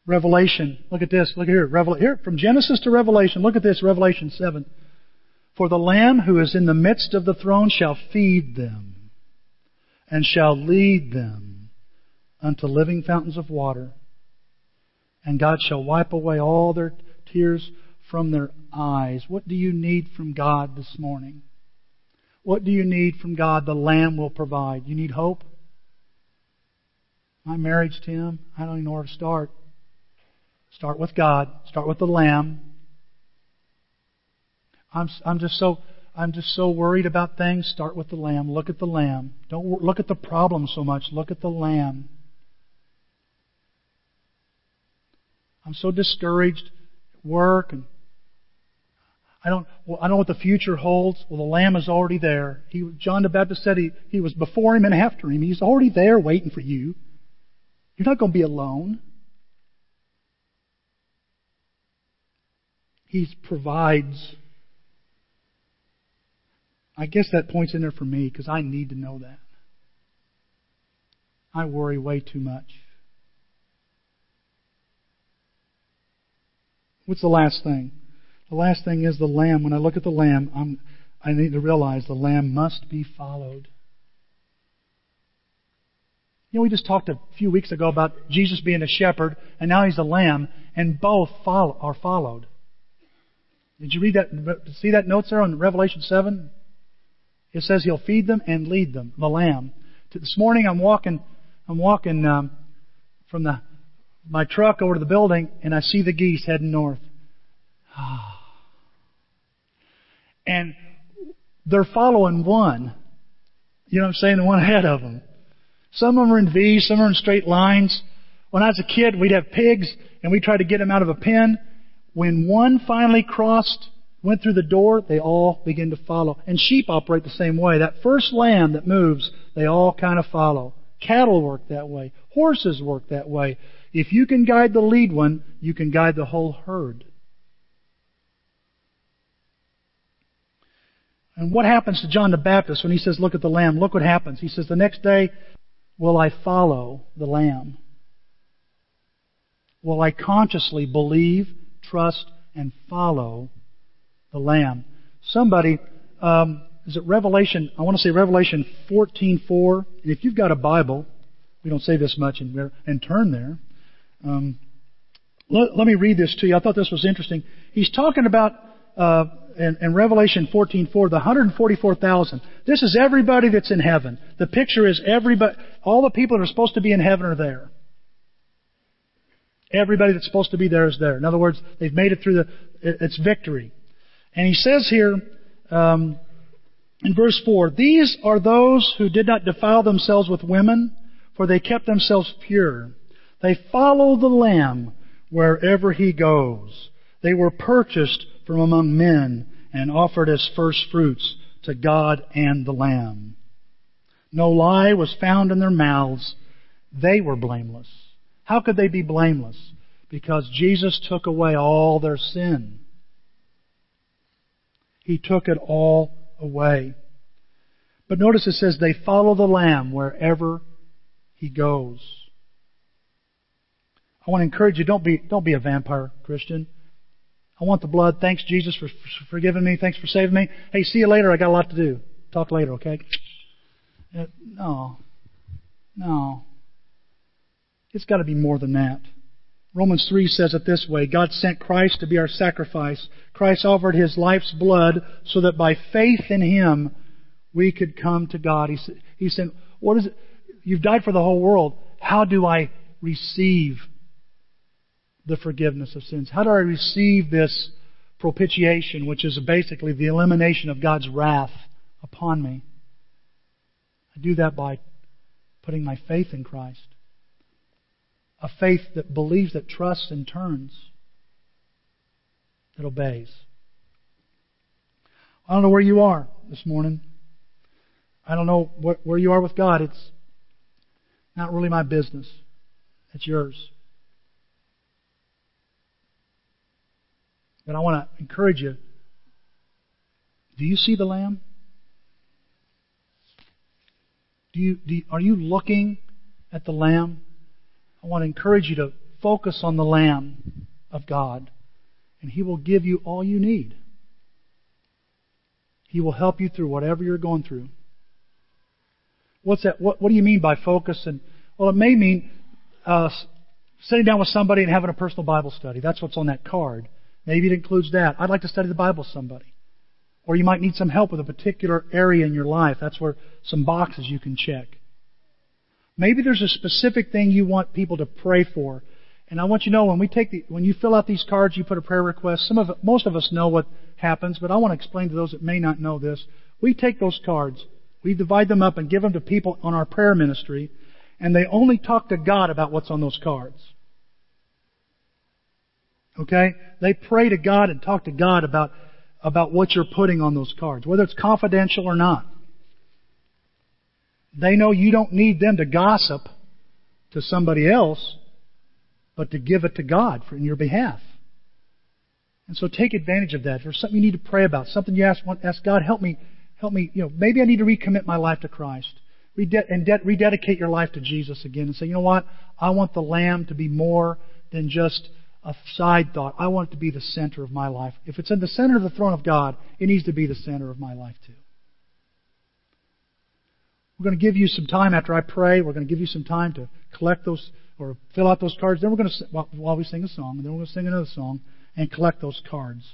[SPEAKER 1] Revelation. Look at this. Look here. Revel- here. From Genesis to Revelation. Look at this. Revelation 7. For the Lamb who is in the midst of the throne shall feed them and shall lead them unto living fountains of water and God shall wipe away all their tears from their eyes. What do you need from God this morning? What do you need from God? The Lamb will provide. You need hope? My marriage, Tim, I don't even know where to start. Start with God. Start with the Lamb. I'm, I'm just so I'm just so worried about things. Start with the Lamb. Look at the Lamb. Don't look at the problem so much. Look at the Lamb. I'm so discouraged at work and I don't, well, I don't know what the future holds. Well, the Lamb is already there. He, John the Baptist said he, he was before him and after him. He's already there waiting for you. You're not going to be alone. He provides. I guess that points in there for me because I need to know that. I worry way too much. What's the last thing? The last thing is the lamb. When I look at the lamb, I'm, I need to realize the lamb must be followed. You know, we just talked a few weeks ago about Jesus being a shepherd, and now he's a lamb, and both follow, are followed. Did you read that? See that notes there on Revelation 7? It says he'll feed them and lead them, the lamb. This morning I'm walking, I'm walking um, from the my truck over to the building, and I see the geese heading north. And they're following one. You know what I'm saying? The one ahead of them. Some of them are in V's, some are in straight lines. When I was a kid, we'd have pigs, and we tried to get them out of a pen. When one finally crossed, went through the door, they all begin to follow. And sheep operate the same way. That first lamb that moves, they all kind of follow. Cattle work that way. Horses work that way. If you can guide the lead one, you can guide the whole herd. And what happens to John the Baptist when he says, Look at the Lamb? Look what happens. He says, The next day, will I follow the Lamb? Will I consciously believe, trust, and follow the Lamb? Somebody, um, is it Revelation? I want to say Revelation 14:4. And if you've got a Bible, we don't say this much in and turn there. Um, let, let, me read this to you. I thought this was interesting. He's talking about uh, in, in Revelation 14:4, the 144,000. This is everybody that's in heaven. The picture is everybody, all the people that are supposed to be in heaven are there. Everybody that's supposed to be there is there. In other words, they've made it through the, it's victory. And he says here, um, in verse 4, These are those who did not defile themselves with women, for they kept themselves pure. They follow the Lamb wherever he goes. They were purchased from among men and offered as first fruits to God and the Lamb. No lie was found in their mouths. They were blameless. How could they be blameless? Because Jesus took away all their sin. He took it all away. But notice it says they follow the Lamb wherever he goes. I want to encourage you, don't be, don't be a vampire Christian. I want the blood. Thanks, Jesus, for forgiving me. Thanks for saving me. Hey, see you later. I got a lot to do. Talk later, okay? Uh, no. No. It's got to be more than that. Romans 3 says it this way God sent Christ to be our sacrifice. Christ offered his life's blood so that by faith in him we could come to God. He said, he said What is it? You've died for the whole world. How do I receive the forgiveness of sins? How do I receive this propitiation, which is basically the elimination of God's wrath upon me? I do that by putting my faith in Christ. A faith that believes, that trusts, and turns, that obeys. I don't know where you are this morning. I don't know where you are with God. It's not really my business. It's yours. But I want to encourage you. Do you see the Lamb? Do you, do you, are you looking at the Lamb? I want to encourage you to focus on the Lamb of God, and He will give you all you need. He will help you through whatever you're going through. What's that? What, what do you mean by focus? And well, it may mean uh, sitting down with somebody and having a personal Bible study. That's what's on that card. Maybe it includes that. I'd like to study the Bible with somebody. Or you might need some help with a particular area in your life. That's where some boxes you can check. Maybe there's a specific thing you want people to pray for. And I want you to know when we take the, when you fill out these cards, you put a prayer request. Some of most of us know what happens, but I want to explain to those that may not know this. We take those cards, we divide them up and give them to people on our prayer ministry, and they only talk to God about what's on those cards. Okay? They pray to God and talk to God about, about what you're putting on those cards, whether it's confidential or not. They know you don't need them to gossip to somebody else, but to give it to God for in your behalf. And so take advantage of that. If there's something you need to pray about, something you ask, ask God, help me, help me, you know, maybe I need to recommit my life to Christ. and de- rededicate your life to Jesus again and say, you know what? I want the Lamb to be more than just a side thought. I want it to be the center of my life. If it's in the center of the throne of God, it needs to be the center of my life too. We're going to give you some time after I pray. We're going to give you some time to collect those or fill out those cards. Then we're going to, while we sing a song, and then we're going to sing another song and collect those cards.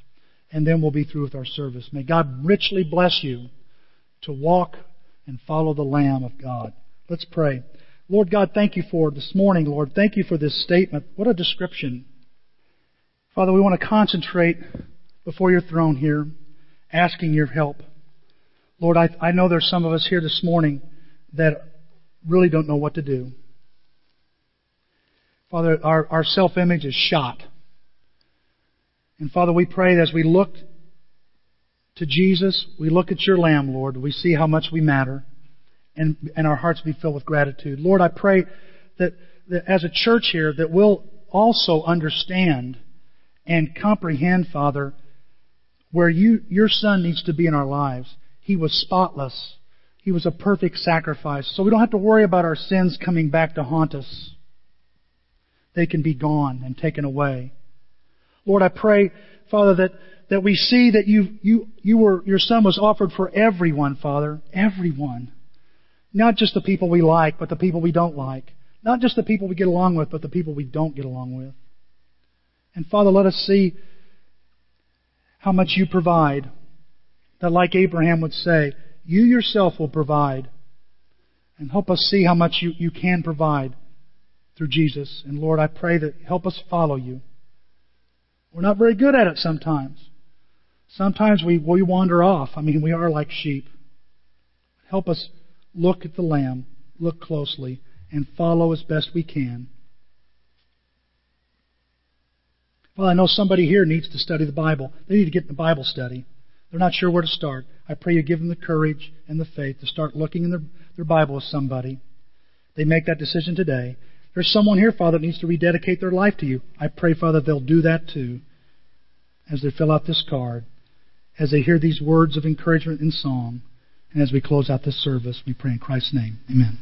[SPEAKER 1] And then we'll be through with our service. May God richly bless you to walk and follow the Lamb of God. Let's pray. Lord God, thank you for this morning, Lord. Thank you for this statement. What a description. Father, we want to concentrate before your throne here, asking your help. Lord, I, I know there's some of us here this morning that really don't know what to do. Father, our, our self image is shot. And Father, we pray that as we look to Jesus, we look at your Lamb, Lord, we see how much we matter, and, and our hearts be filled with gratitude. Lord, I pray that, that as a church here, that we'll also understand and comprehend, Father, where you, your Son needs to be in our lives. He was spotless. He was a perfect sacrifice. So we don't have to worry about our sins coming back to haunt us. They can be gone and taken away. Lord, I pray, Father, that, that we see that you, you, you were, your Son was offered for everyone, Father. Everyone. Not just the people we like, but the people we don't like. Not just the people we get along with, but the people we don't get along with. And Father, let us see how much you provide. That like Abraham would say, you yourself will provide. And help us see how much you, you can provide through Jesus. And Lord, I pray that help us follow you. We're not very good at it sometimes. Sometimes we, we wander off. I mean, we are like sheep. Help us look at the Lamb, look closely, and follow as best we can. Well, I know somebody here needs to study the Bible. They need to get in the Bible study. They're not sure where to start. I pray you give them the courage and the faith to start looking in their, their Bible with somebody. They make that decision today. There's someone here, Father, that needs to rededicate their life to you. I pray, Father, they'll do that too as they fill out this card, as they hear these words of encouragement and song, and as we close out this service. We pray in Christ's name. Amen.